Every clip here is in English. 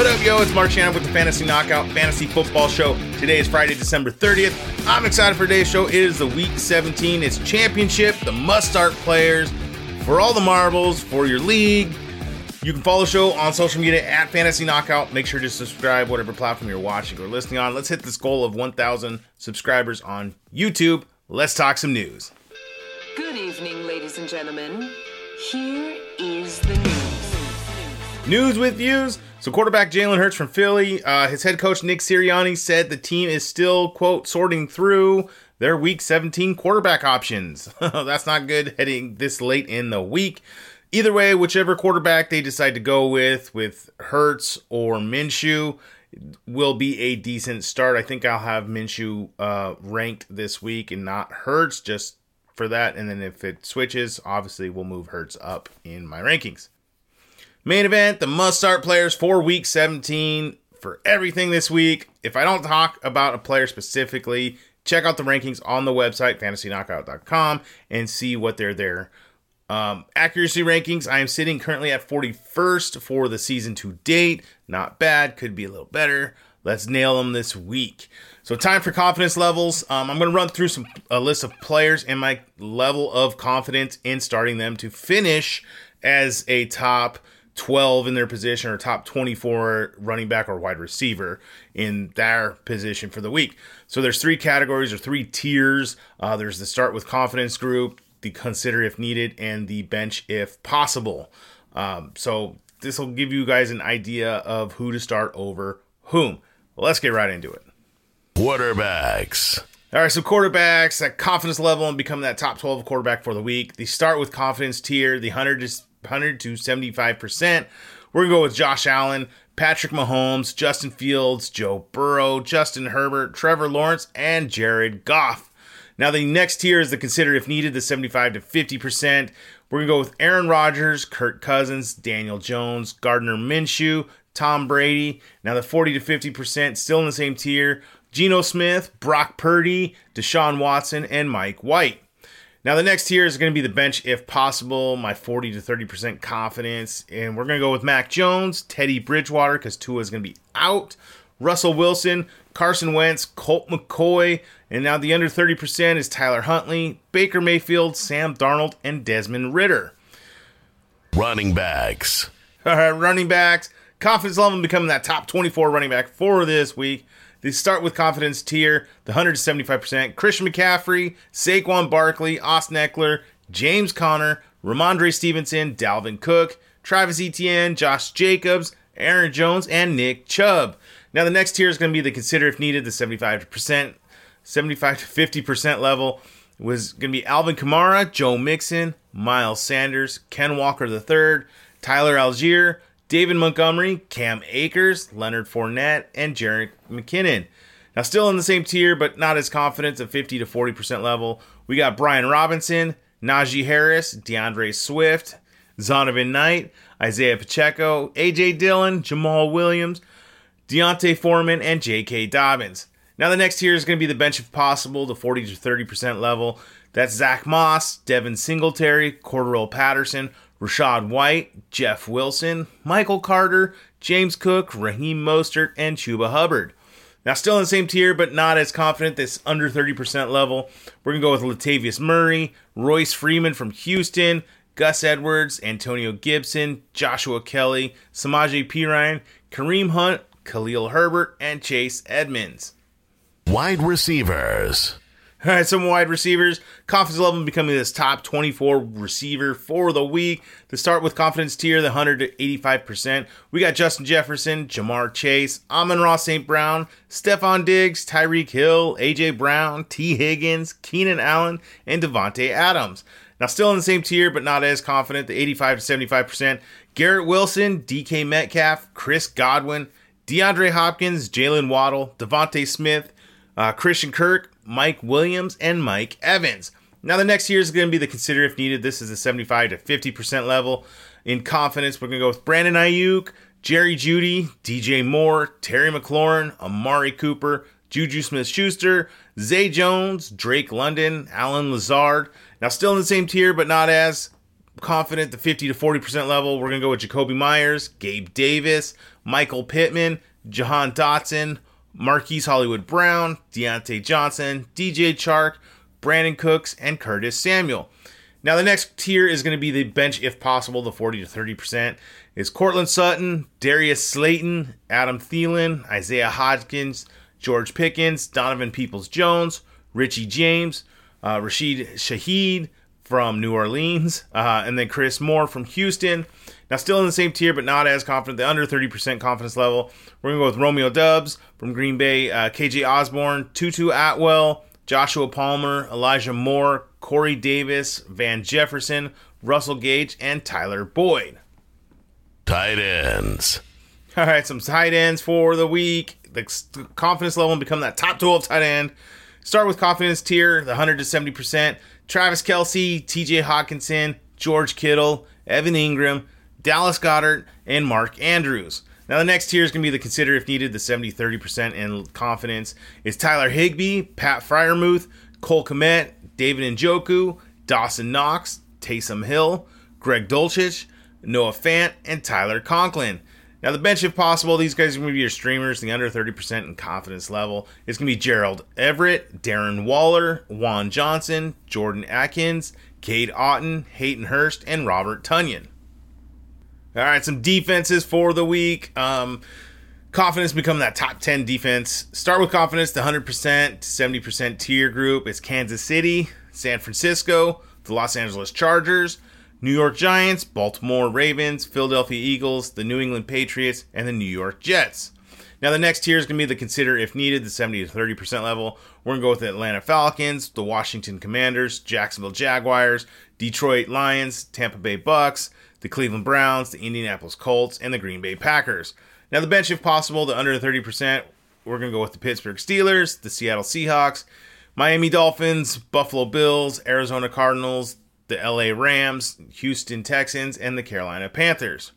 What up, yo? It's Mark Shannon with the Fantasy Knockout Fantasy Football Show. Today is Friday, December 30th. I'm excited for today's show. It is the week 17. It's championship, the must start players, for all the marbles, for your league. You can follow the show on social media at Fantasy Knockout. Make sure to subscribe, whatever platform you're watching or listening on. Let's hit this goal of 1,000 subscribers on YouTube. Let's talk some news. Good evening, ladies and gentlemen. Here is the news. News with views. So, quarterback Jalen Hurts from Philly, uh, his head coach Nick Sirianni said the team is still, quote, sorting through their week 17 quarterback options. That's not good heading this late in the week. Either way, whichever quarterback they decide to go with, with Hurts or Minshew, will be a decent start. I think I'll have Minshew uh, ranked this week and not Hurts just for that. And then if it switches, obviously we'll move Hurts up in my rankings. Main event, the must start players for week 17 for everything this week. If I don't talk about a player specifically, check out the rankings on the website, fantasyknockout.com, and see what they're there. Um, accuracy rankings, I am sitting currently at 41st for the season to date. Not bad, could be a little better. Let's nail them this week. So, time for confidence levels. Um, I'm going to run through some a list of players and my level of confidence in starting them to finish as a top 12 in their position or top 24 running back or wide receiver in their position for the week. So there's three categories or three tiers. Uh, there's the start with confidence group, the consider if needed, and the bench if possible. Um, so this will give you guys an idea of who to start over whom. Well, let's get right into it. Quarterbacks. All right, so quarterbacks, that confidence level and become that top 12 quarterback for the week. The start with confidence tier, the 100 to 100 to 75%. We're going to go with Josh Allen, Patrick Mahomes, Justin Fields, Joe Burrow, Justin Herbert, Trevor Lawrence, and Jared Goff. Now, the next tier is the consider if needed, the 75 to 50%. We're going to go with Aaron Rodgers, Kirk Cousins, Daniel Jones, Gardner Minshew, Tom Brady. Now, the 40 to 50% still in the same tier. Geno Smith, Brock Purdy, Deshaun Watson, and Mike White. Now, the next tier is going to be the bench if possible, my 40 to 30% confidence. And we're going to go with Mac Jones, Teddy Bridgewater, because Tua is going to be out, Russell Wilson, Carson Wentz, Colt McCoy. And now the under 30% is Tyler Huntley, Baker Mayfield, Sam Darnold, and Desmond Ridder. Running backs. All right, running backs. Confidence level becoming that top 24 running back for this week. They start with confidence tier, the 175%. Christian McCaffrey, Saquon Barkley, Austin Ekeler, James Conner, Rhamondre Stevenson, Dalvin Cook, Travis Etienne, Josh Jacobs, Aaron Jones, and Nick Chubb. Now the next tier is going to be the consider if needed, the 75%, 75 to 50% level was going to be Alvin Kamara, Joe Mixon, Miles Sanders, Ken Walker III, Tyler Allgeier, David Montgomery, Cam Akers, Leonard Fournette, and Jerick McKinnon. Now, still in the same tier, but not as confident at 50 to 40% level, we got Brian Robinson, Najee Harris, D'Andre Swift, Zonovan Knight, Isaiah Pacheco, AJ Dillon, Jamaal Williams, D'Onta Foreman, and J.K. Dobbins. Now, the next tier is going to be the bench if possible, the 40 to 30% level. That's Zach Moss, Devin Singletary, Cordarrelle Patterson, Rachaad White, Jeff Wilson, Michael Carter, James Cook, Raheem Mostert, and Chuba Hubbard. Now, still in the same tier, but not as confident, this under 30% level. We're going to go with Latavius Murray, Royce Freeman from Houston, Gus Edwards, Antonio Gibson, Joshua Kelley, Samaje Perine, Kareem Hunt, Khalil Herbert, and Chase Edmonds. Wide receivers. All right, some wide receivers. Confidence level becoming this top 24 receiver for the week. To start with confidence tier, the 100 to 85%. We got Justin Jefferson, Ja'Marr Chase, Amon-Ra St. Brown, Stefon Diggs, Tyreek Hill, A.J. Brown, Tee Higgins, Keenan Allen, and Davante Adams. Now, still in the same tier, but not as confident, the 85 to 75%. Garrett Wilson, DK Metcalf, Chris Godwin, DeAndre Hopkins, Jaylen Waddle, DeVonta Smith, uh, Christian Kirk, Mike Williams, and Mike Evans. Now, the next year is going to be the consider if needed. This is a 75 to 50% level. In confidence, we're going to go with Brandon Aiyuk, Jerry Jeudy, DJ Moore, Terry McLaurin, Amari Cooper, Juju Smith Schuster, Zay Jones, Drake London, Allen Lazard. Now, still in the same tier, but not as confident the 50 to 40% level. We're going to go with Jakobi Meyers, Gabe Davis, Michael Pittman, Jahan Dotson, Marquise Hollywood Brown, Diontae Johnson, DJ Chark, Brandin Cooks, and Curtis Samuel. Now, the next tier is going to be the bench, if possible, the 40 to 30%. Is Courtland Sutton, Darius Slayton, Adam Thielen, Isaiah Hodgins, George Pickens, Donovan Peoples Jones, Richie James, uh, Rashid Shaheed from New Orleans, uh, and then Chris Moore from Houston. Now, still in the same tier, but not as confident, the under 30% confidence level. We're going to go with Romeo Doubs from Green Bay, uh, KJ Osborn, Tutu Atwell, Joshua Palmer, Elijah Moore, Corey Davis, Van Jefferson, Russell Gage, and Tyler Boyd. Tight ends. All right, some tight ends for the week. The confidence level and become that top 12 tight end. Start with confidence tier, the 100 to 70%. Travis Kelce, TJ Hockenson, George Kittle, Evan Engram, Dallas Goedert, and Mark Andrews. Now, the next tier is going to be the consider if needed, the 70 30% in confidence. Is Tyler Higbee, Pat Freiermuth, Cole Kmet, David Njoku, Dawson Knox, Taysom Hill, Greg Dulcich, Noah Fant, and Tyler Conklin. Now, the bench, if possible, these guys are going to be your streamers, the under 30% in confidence level. It's going to be Gerald Everett, Darren Waller, Juwan Johnson, Jordan Akins, Cade Otton, Hayden Hurst, and Robert Tonyan. All right, some defenses for the week. Um, confidence become that top 10 defense. Start with confidence, the 100% to 70% tier group. It's Kansas City, San Francisco, the Los Angeles Chargers, New York Giants, Baltimore Ravens, Philadelphia Eagles, the New England Patriots, and the New York Jets. Now, the next tier is going to be the consider if needed, the 70 to 30% level. We're going to go with the Atlanta Falcons, the Washington Commanders, Jacksonville Jaguars, Detroit Lions, Tampa Bay Bucks, the Cleveland Browns, the Indianapolis Colts, and the Green Bay Packers. Now, the bench, if possible, the under 30%, we're going to go with the Pittsburgh Steelers, the Seattle Seahawks, Miami Dolphins, Buffalo Bills, Arizona Cardinals, the LA Rams, Houston Texans, and the Carolina Panthers.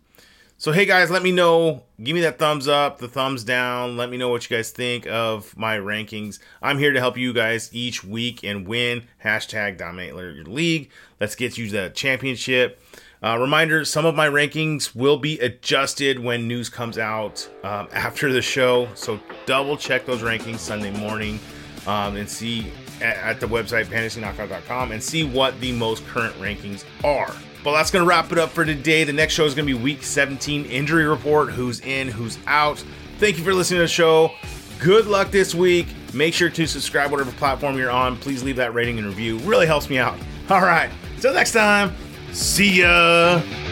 So, hey guys, let me know. Give me that thumbs up, the thumbs down. Let me know what you guys think of my rankings. I'm here to help you guys each week and win. Hashtag dominate your league. Let's get you the championship. Uh, reminder some of my rankings will be adjusted when news comes out um, after the show. So, double check those rankings Sunday morning um, and see at, at the website fantasyknockout.com and see what the most current rankings are. But that's going to wrap it up for today. The next show is going to be week 17 injury report who's in, who's out. Thank you for listening to the show. Good luck this week. Make sure to subscribe, whatever platform you're on. Please leave that rating and review. Really helps me out. All right. Till next time. See ya.